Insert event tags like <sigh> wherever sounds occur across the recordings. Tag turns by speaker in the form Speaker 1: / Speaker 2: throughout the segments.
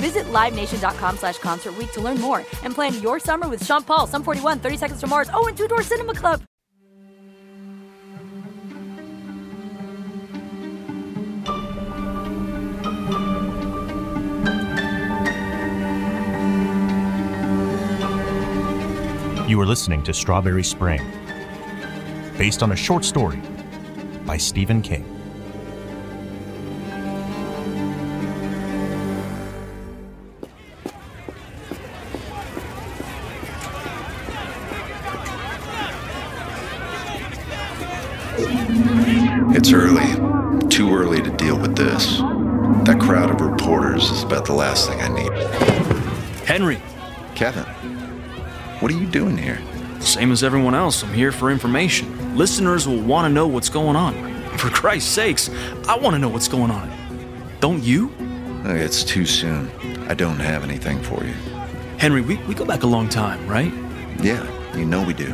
Speaker 1: Visit LiveNation.com slash Concert to learn more and plan your summer with Sean Paul, Sum 41, 30 Seconds to Mars, oh, and Two Door Cinema Club.
Speaker 2: You are listening to Strawberry Spring, based on a short story by Stephen King.
Speaker 3: Doing here?
Speaker 4: same as everyone else, I'm here for information. Listeners will want to know what's going on. For Christ's sakes, I want to know what's going on. Don't you?
Speaker 3: It's too soon. I don't have anything for you.
Speaker 4: Henry, we, we go back a long time, right?
Speaker 3: Yeah, you know we do.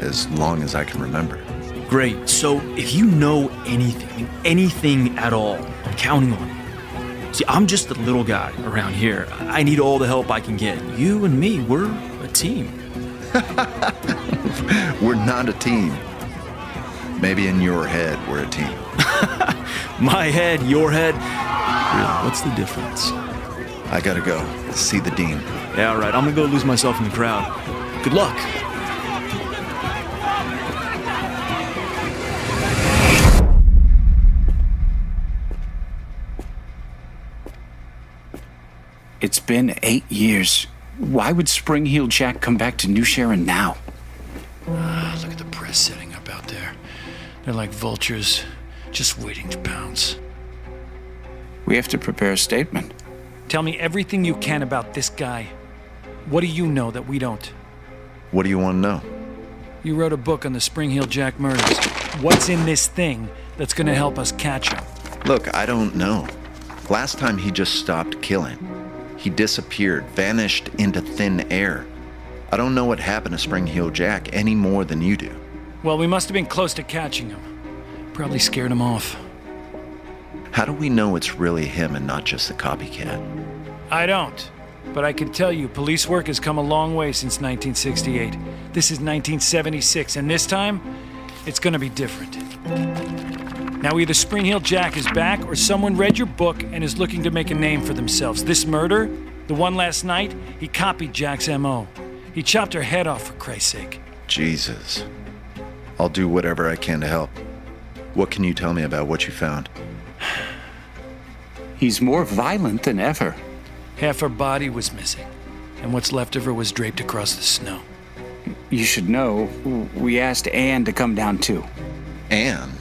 Speaker 3: As long as I can remember.
Speaker 4: Great. So if you know anything, anything at all, I'm counting on you. See, I'm just the little guy around here. I need all the help I can get. You and me, we're a team. <laughs>
Speaker 3: We're not a team. Maybe in your head, we're a team. <laughs>
Speaker 4: My head, your head. Really, what's the difference?
Speaker 3: I gotta go. See the dean.
Speaker 4: Yeah, all right. I'm gonna go lose myself in the crowd. Good luck.
Speaker 5: It's been eight years. Why would Spring Heel Jack come back to New Sharon now?
Speaker 6: Ah, look at the press setting up out there. They're like vultures, just waiting to pounce.
Speaker 5: We have to prepare a statement.
Speaker 7: Tell me everything you can about this guy. What do you know that we don't?
Speaker 3: What do you want to know?
Speaker 7: You wrote a book on the Spring Heel Jack murders. What's in this thing that's going to help us catch him?
Speaker 3: Look, I don't know. Last time he just stopped killing. He disappeared, vanished into thin air. I don't know what happened to Spring Heel Jack any more than you do.
Speaker 7: Well, we must have been close to catching him. Probably scared him off.
Speaker 3: How do we know it's really him and not just a copycat?
Speaker 7: I don't. But I can tell you, police work has come a long way since 1968. This is 1976, and this time, it's gonna be different. Now, either Spring Heel Jack is back, or someone read your book and is looking to make a name for themselves. This murder, the one last night, he copied Jack's MO. He chopped her head off, for Christ's sake.
Speaker 3: Jesus. I'll do whatever I can to help. What can you tell me about what you found? <sighs>
Speaker 5: He's more violent than ever.
Speaker 7: Half her body was missing, and what's left of her was draped across the snow.
Speaker 5: You should know, we asked Anne to come down too.
Speaker 3: Anne?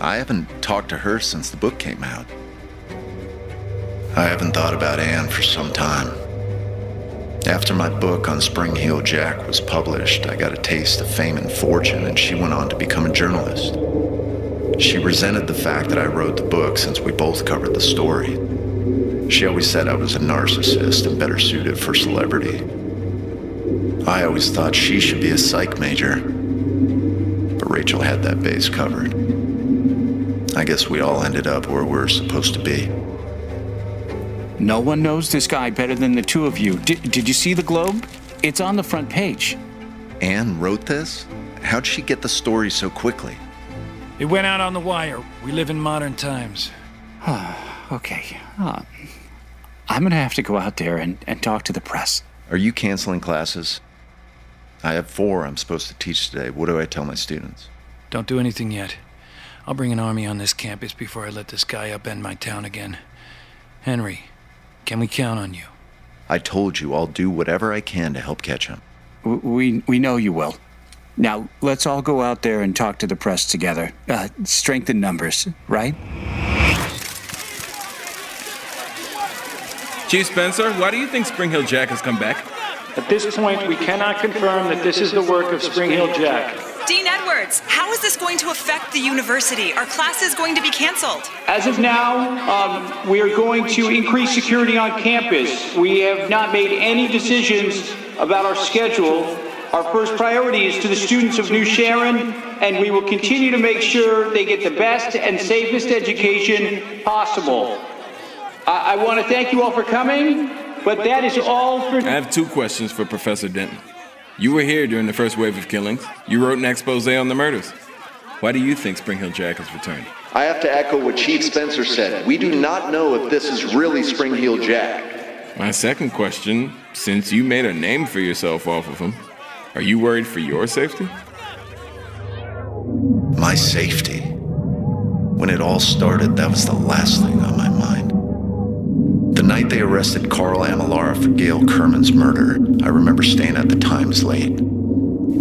Speaker 3: I haven't talked to her since the book came out. I haven't thought about Anne for some time. After my book on Spring Heel Jack was published, I got a taste of fame and fortune, and she went on to become a journalist. She resented the fact that I wrote the book since we both covered the story. She always said I was a narcissist and better suited for celebrity. I always thought she should be a psych major, but Rachel had that base covered. I guess we all ended up where we're supposed to be.
Speaker 5: No one knows this guy better than the two of you. Did, did you see the globe? It's on the front page.
Speaker 3: Anne wrote this? How'd she get the story so quickly?
Speaker 7: It went out on the wire. We live in modern times. <sighs>
Speaker 5: okay. Uh, I'm gonna have to go out there and, and talk to the press.
Speaker 3: Are you canceling classes? I have four I'm supposed to teach today. What do I tell my students?
Speaker 7: Don't do anything yet. I'll bring an army on this campus before I let this guy upend my town again. Henry, can we count on you?
Speaker 3: I told you I'll do whatever I can to help catch him.
Speaker 5: We, we know you will. Now, let's all go out there and talk to the press together. Uh, strengthen numbers, right?
Speaker 8: Chief Spencer, why do you think Spring Heel Jack has come back?
Speaker 7: At this point, we cannot confirm that this is the work of Spring Heel Jack.
Speaker 9: Dean Edwards, how is this going to affect the university? Are classes going to be canceled?
Speaker 10: As of now, um, we are going to increase security on campus. We have not made any decisions about our schedule. Our first priority is to the students of New Sharon, and we will continue to make sure they get the best and safest education possible. I, I want to thank you all for coming, but that is all for.
Speaker 8: I have two questions for Professor Denton. You were here during the first wave of killings. You wrote an expose on the murders. Why do you think Spring Heel Jack has returned?
Speaker 3: I have to echo what Chief Spencer said. We do not know if this is really Spring Heel Jack.
Speaker 8: My second question since you made a name for yourself off of him, are you worried for your safety?
Speaker 3: My safety. When it all started, that was the last thing on my mind. The night they arrested Carl Amalara for Gail Kerman's murder, I remember staying at the Times late.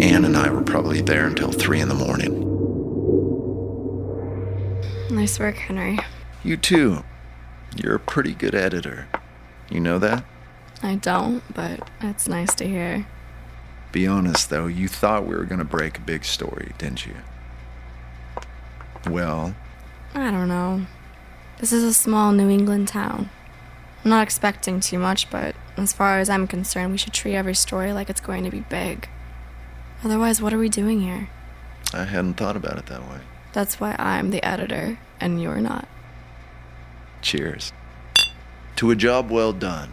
Speaker 3: Anne and I were probably there until three in the morning.
Speaker 11: Nice work, Henry.
Speaker 3: You too. You're a pretty good editor. You know that?
Speaker 11: I don't, but it's nice to hear.
Speaker 3: Be honest, though, you thought we were going to break a big story, didn't you? Well,
Speaker 11: I don't know. This is a small New England town. I'm not expecting too much, but as far as I'm concerned, we should treat every story like it's going to be big. Otherwise, what are we doing here?
Speaker 3: I hadn't thought about it that way.
Speaker 11: That's why I'm the editor and you're not.
Speaker 3: Cheers. To a job well done.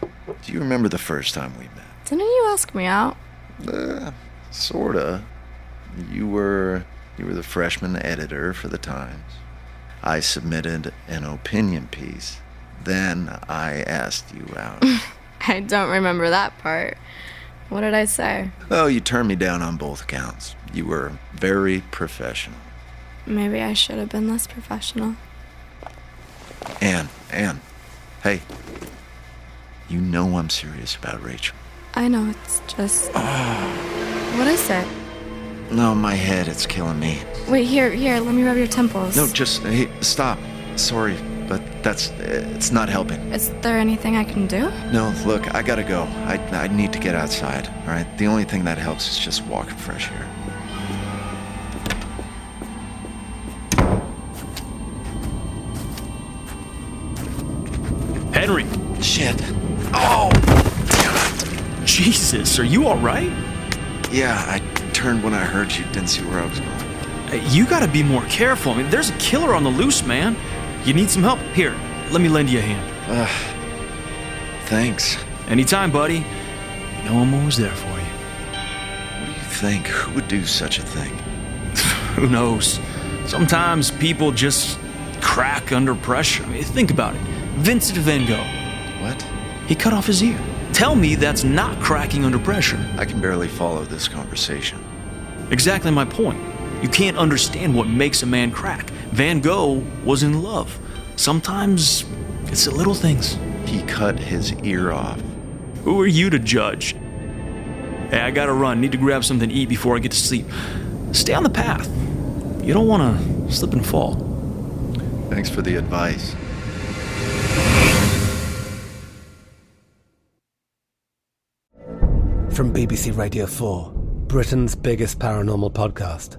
Speaker 3: Do you remember the first time we met?
Speaker 11: Didn't you ask me out?
Speaker 3: Uh, sorta. You were you were the freshman editor for the Times. I submitted an opinion piece. Then I asked you out. <laughs>
Speaker 11: I don't remember that part. What did I say?
Speaker 3: oh, you turned me down on both accounts. You were very professional.
Speaker 11: Maybe I should have been less professional.
Speaker 3: Anne, Anne, hey. You know I'm serious about Rachel.
Speaker 11: I know, it's just. what is it?
Speaker 3: No, my head, it's killing me.
Speaker 11: Wait, here, here, let me rub your temples.
Speaker 3: No, just hey, stop. Sorry, but that's it's not helping.
Speaker 11: Is there anything I can do?
Speaker 3: No, look, I gotta go. I I need to get outside. All right. The only thing that helps is just walking fresh air.
Speaker 4: Henry!
Speaker 3: Shit.
Speaker 4: Oh! Jesus, are you alright?
Speaker 3: Yeah, I turned when I heard you. Didn't see where I was going.
Speaker 4: You gotta be more careful. I mean, there's a killer on the loose, man. You need some help? Here, let me lend you a hand.
Speaker 3: Uh, thanks.
Speaker 4: Anytime, buddy. You know I'm always there for you.
Speaker 3: What do you think? Who would do such a thing? <sighs>
Speaker 4: Who knows? Sometimes people just crack under pressure. I mean, think about it. Vincent van Gogh.
Speaker 3: What?
Speaker 4: He cut off his ear. Tell me that's not cracking under pressure.
Speaker 3: I can barely follow this conversation.
Speaker 4: Exactly my point. You can't understand what makes a man crack. Van Gogh was in love. Sometimes it's the little things.
Speaker 3: He cut his ear off.
Speaker 4: Who are you to judge? Hey, I gotta run. Need to grab something to eat before I get to sleep. Stay on the path. You don't wanna slip and fall.
Speaker 3: Thanks for the advice.
Speaker 12: From BBC Radio 4, Britain's biggest paranormal podcast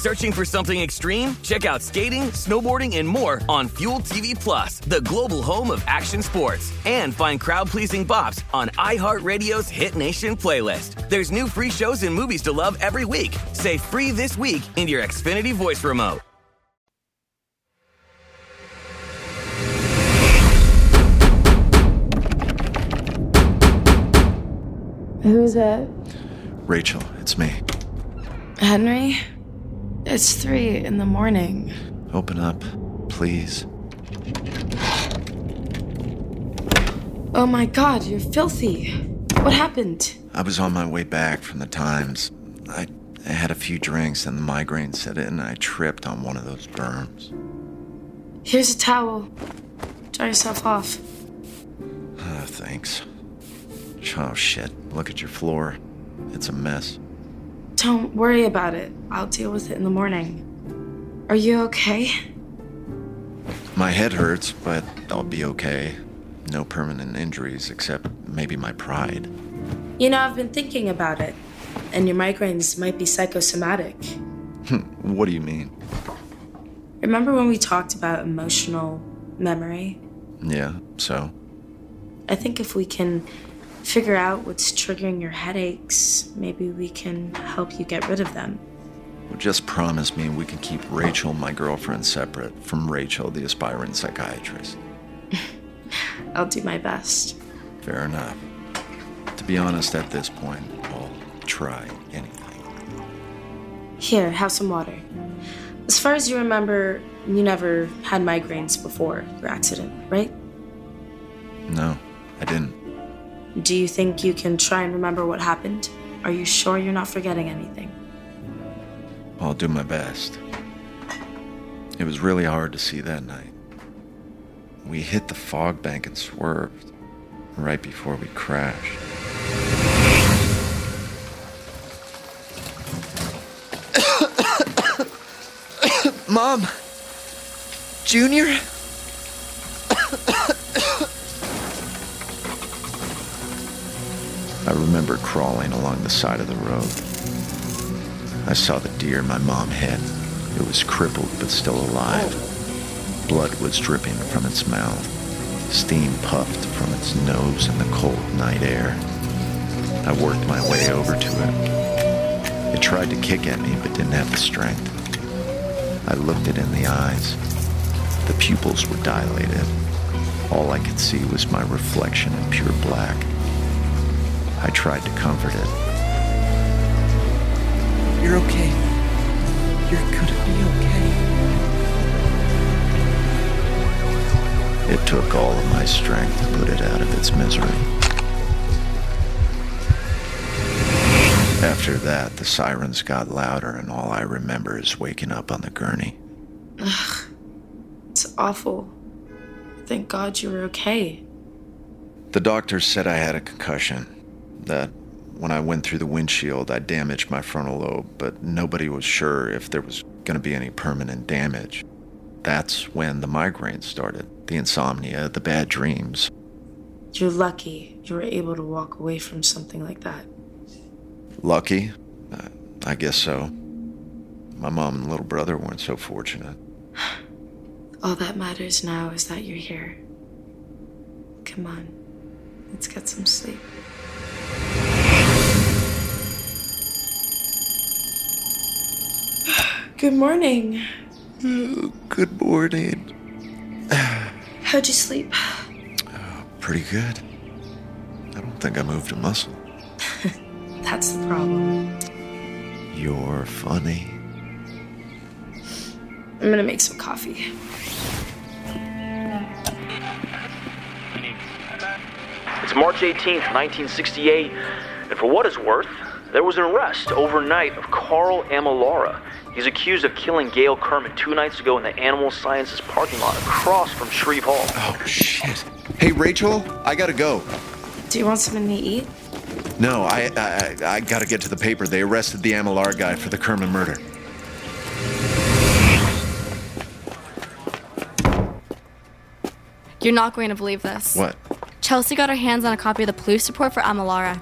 Speaker 13: Searching for something extreme? Check out skating, snowboarding, and more on Fuel TV Plus, the global home of action sports. And find crowd-pleasing bops on iHeartRadio's Hit Nation playlist. There's new free shows and movies to love every week. Say free this week in your Xfinity voice remote.
Speaker 11: Who's it?
Speaker 3: Rachel, it's me.
Speaker 11: Henry? It's three in the morning.
Speaker 3: Open up, please.
Speaker 11: Oh my god, you're filthy. What happened?
Speaker 3: I was on my way back from the Times. I, I had a few drinks and the migraine set in and I tripped on one of those berms.
Speaker 11: Here's a towel. Dry yourself off.
Speaker 3: Ah, thanks. Oh shit, look at your floor. It's a mess.
Speaker 11: Don't worry about it. I'll deal with it in the morning. Are you okay?
Speaker 3: My head hurts, but I'll be okay. No permanent injuries except maybe my pride.
Speaker 11: You know, I've been thinking about it, and your migraines might be psychosomatic.
Speaker 3: Hmm, what do you mean?
Speaker 11: Remember when we talked about emotional memory?
Speaker 3: Yeah, so?
Speaker 11: I think if we can figure out what's triggering your headaches, maybe we can help you get rid of them.
Speaker 3: Well, just promise me we can keep Rachel, my girlfriend, separate from Rachel, the aspiring psychiatrist. <laughs>
Speaker 11: I'll do my best.
Speaker 3: Fair enough. To be honest, at this point, I'll try anything.
Speaker 11: Here, have some water. As far as you remember, you never had migraines before your accident, right?
Speaker 3: No, I didn't.
Speaker 11: Do you think you can try and remember what happened?
Speaker 14: Are you sure you're not forgetting anything?
Speaker 3: I'll do my best. It was really hard to see that night. We hit the fog bank and swerved right before we crashed. <coughs>
Speaker 15: Mom! Junior?
Speaker 3: I remember crawling along the side of the road. I saw the deer my mom had. It was crippled but still alive. Blood was dripping from its mouth. Steam puffed from its nose in the cold night air. I worked my way over to it. It tried to kick at me but didn't have the strength. I looked it in the eyes. The pupils were dilated. All I could see was my reflection in pure black. I tried to comfort it.
Speaker 15: You're okay. You're gonna be okay.
Speaker 3: It took all of my strength to put it out of its misery. After that, the sirens got louder, and all I remember is waking up on the gurney.
Speaker 14: Ugh. It's awful. Thank God you were okay.
Speaker 3: The doctors said I had a concussion, that when I went through the windshield, I damaged my frontal lobe, but nobody was sure if there was going to be any permanent damage. That's when the migraines started the insomnia, the bad dreams.
Speaker 14: You're lucky you were able to walk away from something like that.
Speaker 3: Lucky? Uh, I guess so. My mom and little brother weren't so fortunate. <sighs>
Speaker 14: All that matters now is that you're here. Come on, let's get some sleep. Good morning.
Speaker 3: Good morning. <sighs>
Speaker 14: How'd you sleep? <sighs>
Speaker 3: Pretty good. I don't think I moved a muscle. <laughs>
Speaker 14: That's the problem.
Speaker 3: You're funny.
Speaker 14: I'm gonna make some coffee.
Speaker 4: It's March 18th, 1968, and for what it's worth, there was an arrest overnight of Carl Amalara. He's accused of killing Gail Kerman two nights ago in the Animal Sciences parking lot across from Shreve Hall.
Speaker 3: Oh, shit. Hey, Rachel, I gotta go.
Speaker 14: Do you want something to eat?
Speaker 3: No, I, I, I gotta get to the paper. They arrested the Amalar guy for the Kerman murder.
Speaker 11: You're not going to believe this.
Speaker 3: What?
Speaker 11: Chelsea got her hands on a copy of the police report for Amalara.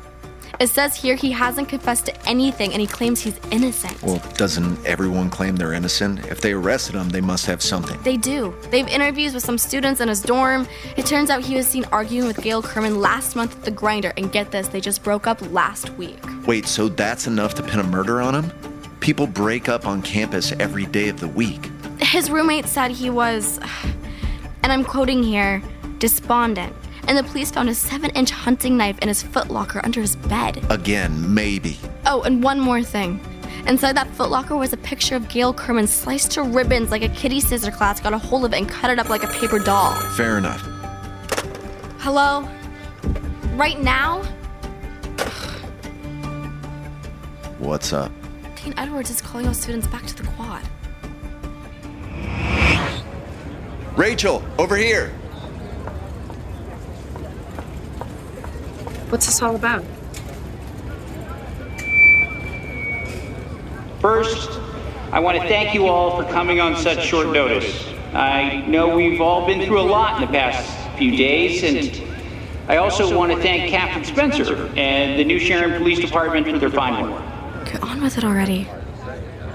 Speaker 11: It says here he hasn't confessed to anything and he claims he's innocent.
Speaker 3: Well, doesn't everyone claim they're innocent? If they arrested him, they must have something.
Speaker 11: They do. They have interviews with some students in his dorm. It turns out he was seen arguing with Gail Kerman last month at the grinder. And get this, they just broke up last week.
Speaker 3: Wait, so that's enough to pin a murder on him? People break up on campus every day of the week.
Speaker 11: His roommate said he was, and I'm quoting here, despondent. And the police found a seven inch hunting knife in his footlocker under his bed.
Speaker 3: Again, maybe.
Speaker 11: Oh, and one more thing. Inside that footlocker was a picture of Gail Kerman sliced to ribbons like a kitty scissor class got a hold of it and cut it up like a paper doll.
Speaker 3: Fair enough.
Speaker 11: Hello? Right now?
Speaker 3: What's up?
Speaker 11: Dean Edwards is calling all students back to the quad.
Speaker 3: Rachel, over here.
Speaker 14: What's this all about?
Speaker 10: First, I want to thank you all for coming on such short notice. I know we've all been through a lot in the past few days, and I also want to thank Captain Spencer and the New Sharon Police Department for their fine work.
Speaker 11: Get on with it already.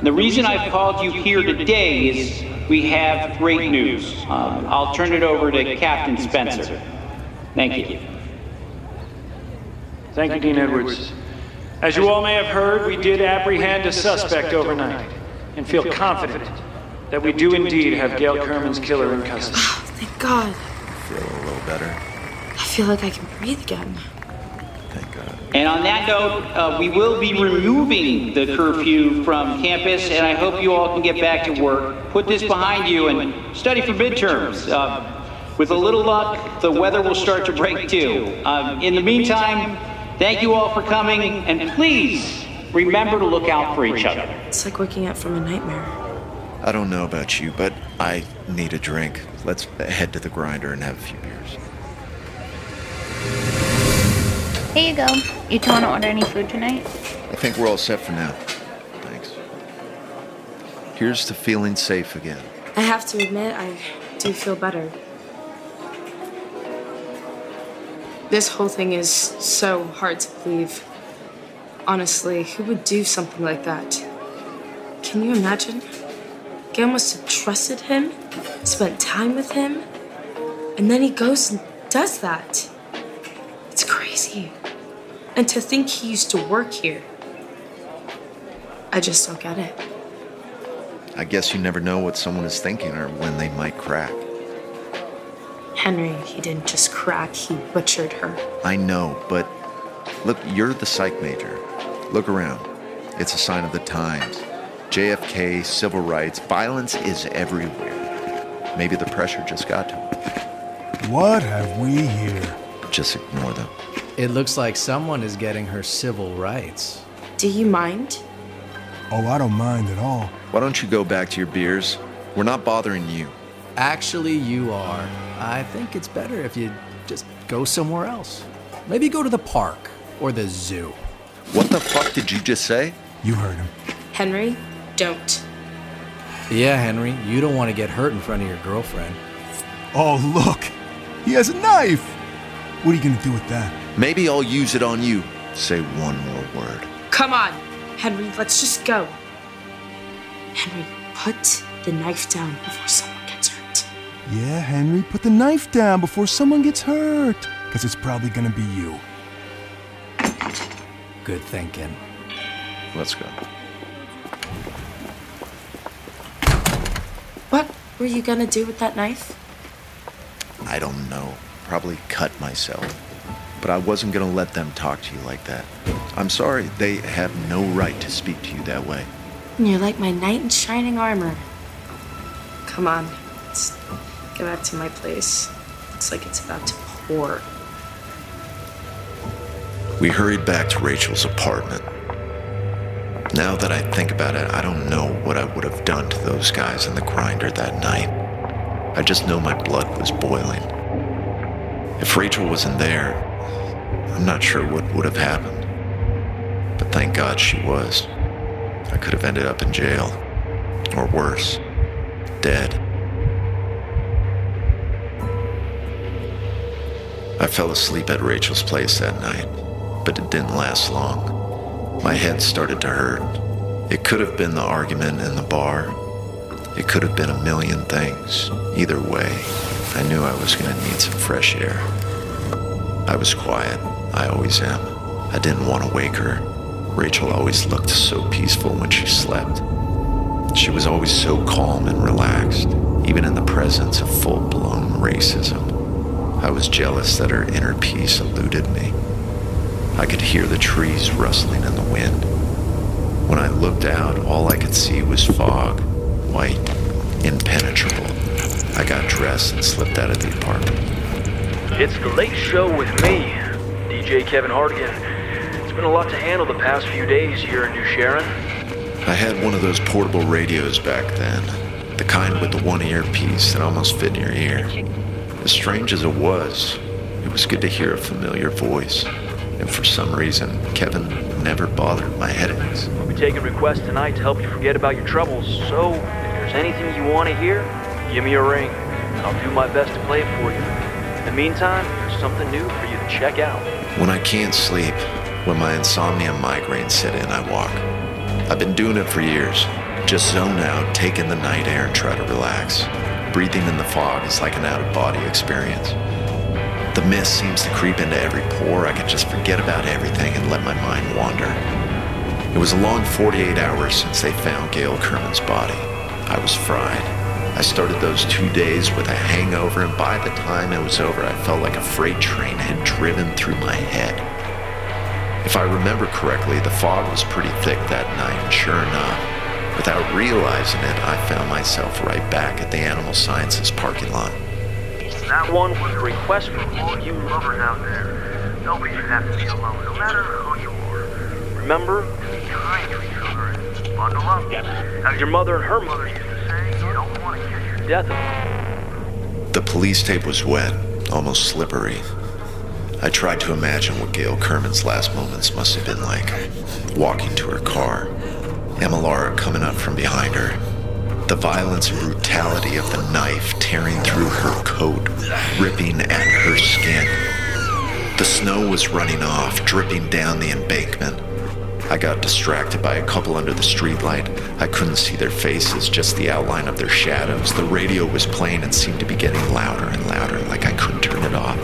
Speaker 10: The reason I've called you here today is we have great news. Um, I'll turn it over to Captain Spencer. Thank you.
Speaker 7: Thank you, Dean Edwards. As you all may have heard, we did apprehend a suspect overnight and feel confident that we do indeed have Gail Kerman's killer in custody.
Speaker 14: Thank God.
Speaker 3: I Feel a little better.
Speaker 14: I feel like I can breathe again. Thank God.
Speaker 10: And on that note, uh, we will be removing the curfew from campus, and I hope you all can get back to work. Put this behind you and study for midterms. Uh, with a little luck, the weather will start to break too. Um, in the meantime, Thank you all for coming, and please remember to look out for each other.
Speaker 14: It's like waking up from a nightmare.
Speaker 3: I don't know about you, but I need a drink. Let's head to the grinder and have a few beers.
Speaker 16: Here you go. You two want to order any food tonight?
Speaker 3: I think we're all set for now. Thanks. Here's to feeling safe again.
Speaker 14: I have to admit, I do feel better. This whole thing is so hard to believe. Honestly, who would do something like that? Can you imagine? Gail must have trusted him, spent time with him, and then he goes and does that. It's crazy. And to think he used to work here. I just don't get it.
Speaker 3: I guess you never know what someone is thinking or when they might crack.
Speaker 14: Henry, he didn't just crack, he butchered her.
Speaker 3: I know, but look, you're the psych major. Look around. It's a sign of the times. JFK, civil rights, violence is everywhere. Maybe the pressure just got to him.
Speaker 17: What have we here?
Speaker 3: Just ignore them.
Speaker 18: It looks like someone is getting her civil rights.
Speaker 14: Do you mind?
Speaker 17: Oh, I don't mind at all.
Speaker 3: Why don't you go back to your beers? We're not bothering you.
Speaker 18: Actually, you are. I think it's better if you just go somewhere else. Maybe go to the park or the zoo.
Speaker 3: What the fuck did you just say?
Speaker 17: You heard him.
Speaker 14: Henry, don't.
Speaker 18: Yeah, Henry, you don't want to get hurt in front of your girlfriend.
Speaker 17: Oh, look! He has a knife! What are you gonna do with that?
Speaker 3: Maybe I'll use it on you. Say one more word.
Speaker 14: Come on, Henry, let's just go. Henry, put the knife down before someone gets hurt.
Speaker 17: Yeah, Henry, put the knife down before someone gets hurt. Because it's probably gonna be you.
Speaker 18: Good thinking.
Speaker 3: Let's go.
Speaker 14: What were you gonna do with that knife?
Speaker 3: I don't know. Probably cut myself. But I wasn't gonna let them talk to you like that. I'm sorry, they have no right to speak to you that way.
Speaker 14: You're like my knight in shining armor. Come on, let's go back to my place. Looks like it's about to pour.
Speaker 3: We hurried back to Rachel's apartment. Now that I think about it, I don't know what I would have done to those guys in the grinder that night. I just know my blood was boiling. If Rachel wasn't there, I'm not sure what would have happened. But thank God she was. I could have ended up in jail. Or worse, dead. I fell asleep at Rachel's place that night, but it didn't last long. My head started to hurt. It could have been the argument in the bar. It could have been a million things. Either way, I knew I was going to need some fresh air. I was quiet. I always am. I didn't want to wake her. Rachel always looked so peaceful when she slept. She was always so calm and relaxed, even in the presence of full blown racism. I was jealous that her inner peace eluded me. I could hear the trees rustling in the wind. When I looked out, all I could see was fog, white, impenetrable. I got dressed and slipped out of the apartment.
Speaker 4: It's the late show with me, DJ Kevin Hardigan. It's been a lot to handle the past few days here in New Sharon.
Speaker 3: I had one of those portable radios back then, the kind with the one earpiece that almost fit in your ear. As strange as it was, it was good to hear a familiar voice. And for some reason, Kevin never bothered my headaches.
Speaker 4: I'll be taking requests tonight to help you forget about your troubles, so if there's anything you want to hear, give me a ring, and I'll do my best to play it for you. In the meantime, there's something new for you to check out.
Speaker 3: When I can't sleep, when my insomnia migraines set in, I walk. I've been doing it for years. Just zone out, take in the night air, and try to relax. Breathing in the fog is like an out of body experience. The mist seems to creep into every pore. I can just forget about everything and let my mind wander. It was a long 48 hours since they found Gail Kerman's body. I was fried. I started those two days with a hangover, and by the time it was over, I felt like a freight train had driven through my head. If I remember correctly, the fog was pretty thick that night, and sure enough, without realizing it, I found myself right back at the Animal Sciences parking lot.
Speaker 4: That one was a request from all you lovers out there.
Speaker 19: Nobody should have to be alone, no matter who you are. Remember, be kind to each other and bundle up. As your mother and her mother used to say, you don't want to kiss your death in
Speaker 3: The police tape was wet, almost slippery. I tried to imagine what Gail Kerman's last moments must have been like. Walking to her car, Emma coming up from behind her. The violence and brutality of the knife tearing through her coat, ripping at her skin. The snow was running off, dripping down the embankment. I got distracted by a couple under the streetlight. I couldn't see their faces, just the outline of their shadows. The radio was playing and seemed to be getting louder and louder, like I couldn't turn it off.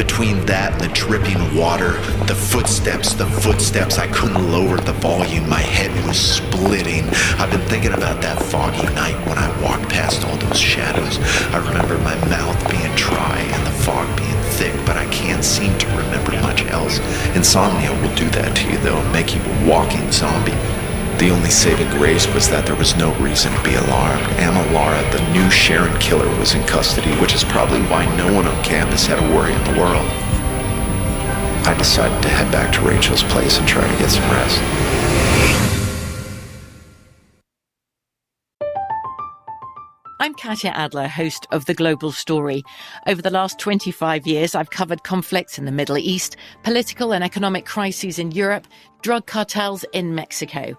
Speaker 3: Between that and the dripping water, the footsteps, the footsteps, I couldn't lower the volume. My head was splitting. I've been thinking about that foggy night when I walked past all those shadows. I remember my mouth being dry and the fog being thick, but I can't seem to remember much else. Insomnia will do that to you, though, make you a walking zombie. The only saving grace was that there was no reason to be alarmed. Amalara, the new Sharon killer, was in custody, which is probably why no one on campus had a worry in the world. I decided to head back to Rachel's place and try to get some rest.
Speaker 20: I'm Katya Adler, host of The Global Story. Over the last 25 years, I've covered conflicts in the Middle East, political and economic crises in Europe, drug cartels in Mexico.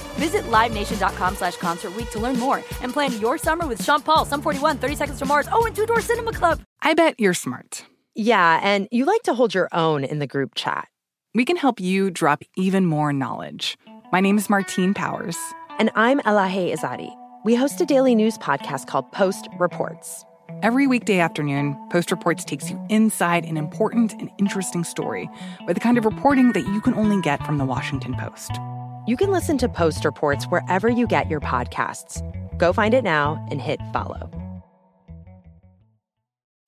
Speaker 1: Visit LiveNation.com slash Concert Week to learn more and plan your summer with Sean Paul, Sum 41, 30 Seconds to Mars, oh, and Two Door Cinema Club.
Speaker 21: I bet you're smart.
Speaker 22: Yeah, and you like to hold your own in the group chat.
Speaker 21: We can help you drop even more knowledge. My name is Martine Powers.
Speaker 22: And I'm Elahe Izadi. We host a daily news podcast called Post Reports.
Speaker 21: Every weekday afternoon, Post Reports takes you inside an important and interesting story with the kind of reporting that you can only get from the Washington Post.
Speaker 22: You can listen to Post Reports wherever you get your podcasts. Go find it now and hit follow.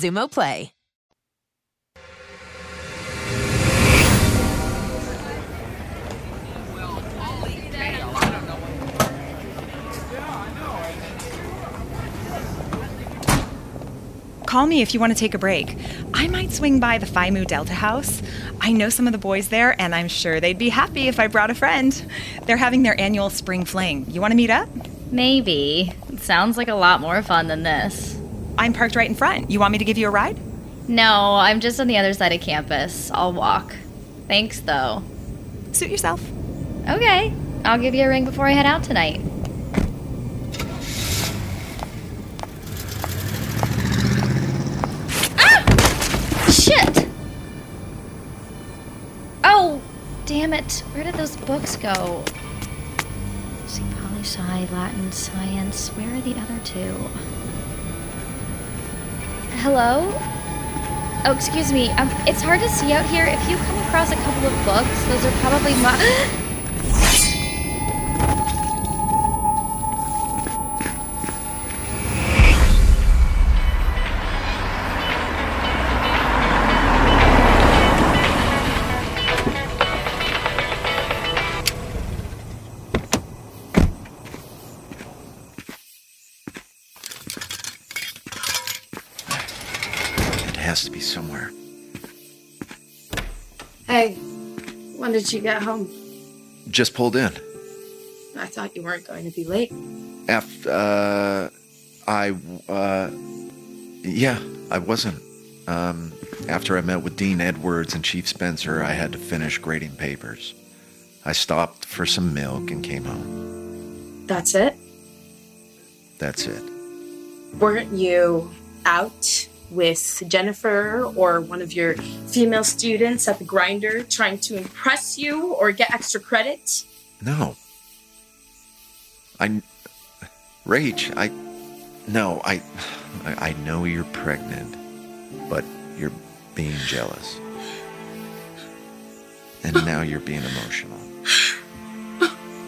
Speaker 23: Xumo Play.
Speaker 24: Call me if you want to take a break. I might swing by the Phi Delta house. I know some of the boys there, and I'm sure they'd be happy if I brought a friend. They're having their annual spring fling. You want to meet up?
Speaker 16: Maybe. It sounds like a lot more fun than this.
Speaker 24: I'm parked right in front. You want me to give you a ride?
Speaker 16: No, I'm just on the other side of campus. I'll walk. Thanks, though.
Speaker 24: Suit yourself.
Speaker 16: Okay. I'll give you a ring before I head out tonight. Ah! Shit! Oh, damn it. Where did those books go? See, poli sci, Latin, science. Where are the other two? Hello? Oh, excuse me. Um, it's hard to see out here. If you come across a couple of books, those are probably my. <gasps> <gasps>
Speaker 14: when did you get home?
Speaker 3: Just pulled in.
Speaker 14: I thought you weren't going to be late.
Speaker 3: After, uh, I, uh, yeah, I wasn't. Um, after I met with Dean Edwards and Chief Spencer, I had to finish grading papers. I stopped for some milk and came home.
Speaker 14: That's it?
Speaker 3: That's it.
Speaker 14: Weren't you out with Jennifer or one of your female students at the grinder trying to impress you or get extra credit?
Speaker 3: No. I, rage. I, no, I, I know you're pregnant, but you're being jealous. And now you're being emotional.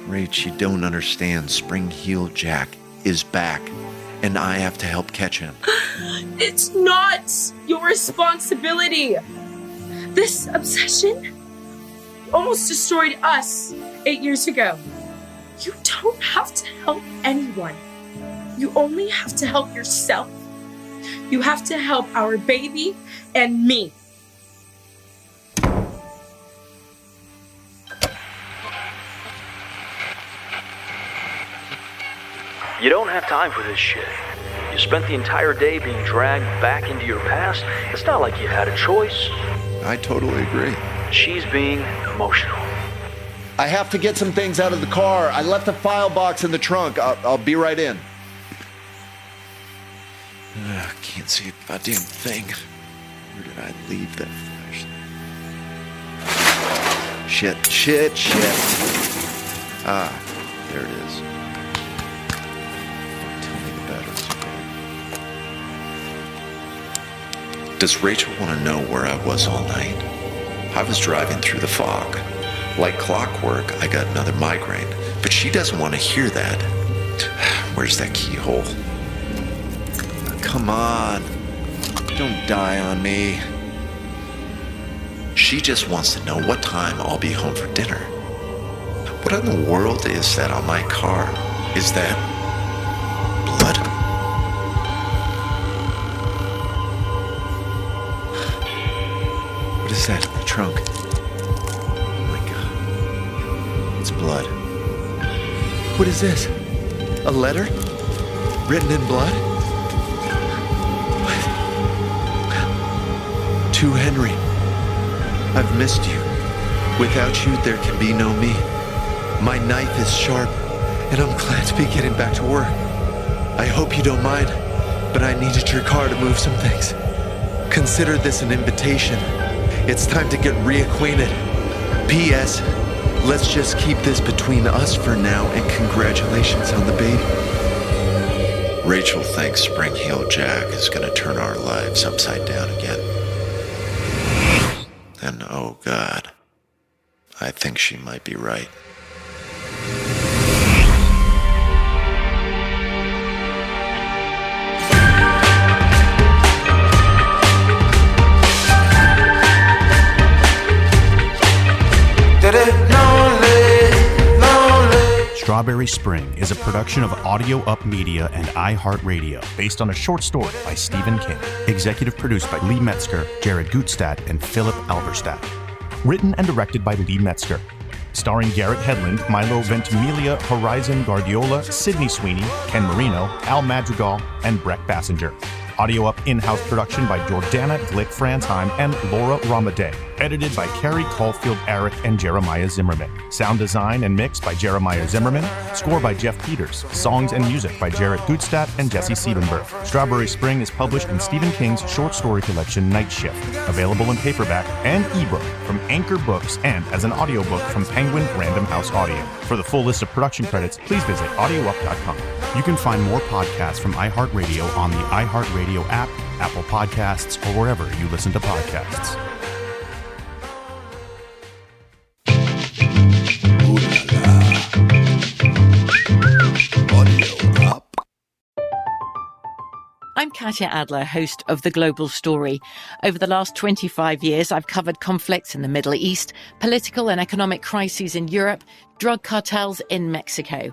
Speaker 3: Rach, you don't understand. Spring Heel Jack is back, and I have to help catch him. <gasps>
Speaker 14: It's not your responsibility. This obsession almost destroyed us eight years ago. You don't have to help anyone. You only have to help yourself. You have to help our baby and me.
Speaker 19: You don't have time for this shit. You spent the entire day being dragged back into your past. It's not like you had a choice.
Speaker 3: I totally agree.
Speaker 19: She's being emotional.
Speaker 3: I have to get some things out of the car. I left the file box in the trunk. I'll, I'll be right in. Ugh, can't see a goddamn thing. Where did I leave that flashlight? Shit, shit, shit. Ah, there it is. Does Rachel want to know where I was all night? I was driving through the fog. Like clockwork, I got another migraine, but she doesn't want to hear that. <sighs> Where's that keyhole? Come on. Don't die on me. She just wants to know what time I'll be home for dinner. What in the world is that on my car? Is that is that in the trunk? Oh my god. It's blood. What is this? A letter? Written in blood? To Henry. I've missed you. Without you, there can be no me. My knife is sharp, and I'm glad to be getting back to work. I hope you don't mind, but I needed your car to move some things. Consider this an invitation. It's time to get reacquainted. P.S. Let's just keep this between us for now, and congratulations on the baby. Rachel thinks Spring Heel Jack is going to turn our lives upside down again. And oh God, I think she might be right.
Speaker 2: Spring is a production of Audio Up Media and iHeartRadio, based on a short story by Stephen King. Executive produced by Lee Metzger, Jared Gutstadt, and Philip Alberstadt. Written and directed by Lee Metzger. Starring Garrett Hedlund, Milo Ventimiglia, Herizen Guardiola, Sydney Sweeney, Ken Marino, Al Madrigal, and Breck Bassinger. Audio Up in-house production by Jordana Glick Fransheim and Laura Ramaday. Edited by Carrie Caulfield Eric and Jeremiah Zimmerman. Sound design and mix by Jeremiah Zimmerman. Score by Jeff Peters. Songs and music by Jared Gutstadt and Jesse Siebenberg. Strawberry Spring is published in Stephen King's short story collection Night Shift. Available in paperback and ebook from Anchor Books and as an audiobook from Penguin Random House Audio. For the full list of production credits, please visit audioup.com. You can find more podcasts from iHeartRadio on the iHeartRadio app, Apple Podcasts, or wherever you listen to podcasts.
Speaker 20: I'm Katya Adler, host of The Global Story. Over the last 25 years, I've covered conflicts in the Middle East, political and economic crises in Europe, drug cartels in Mexico.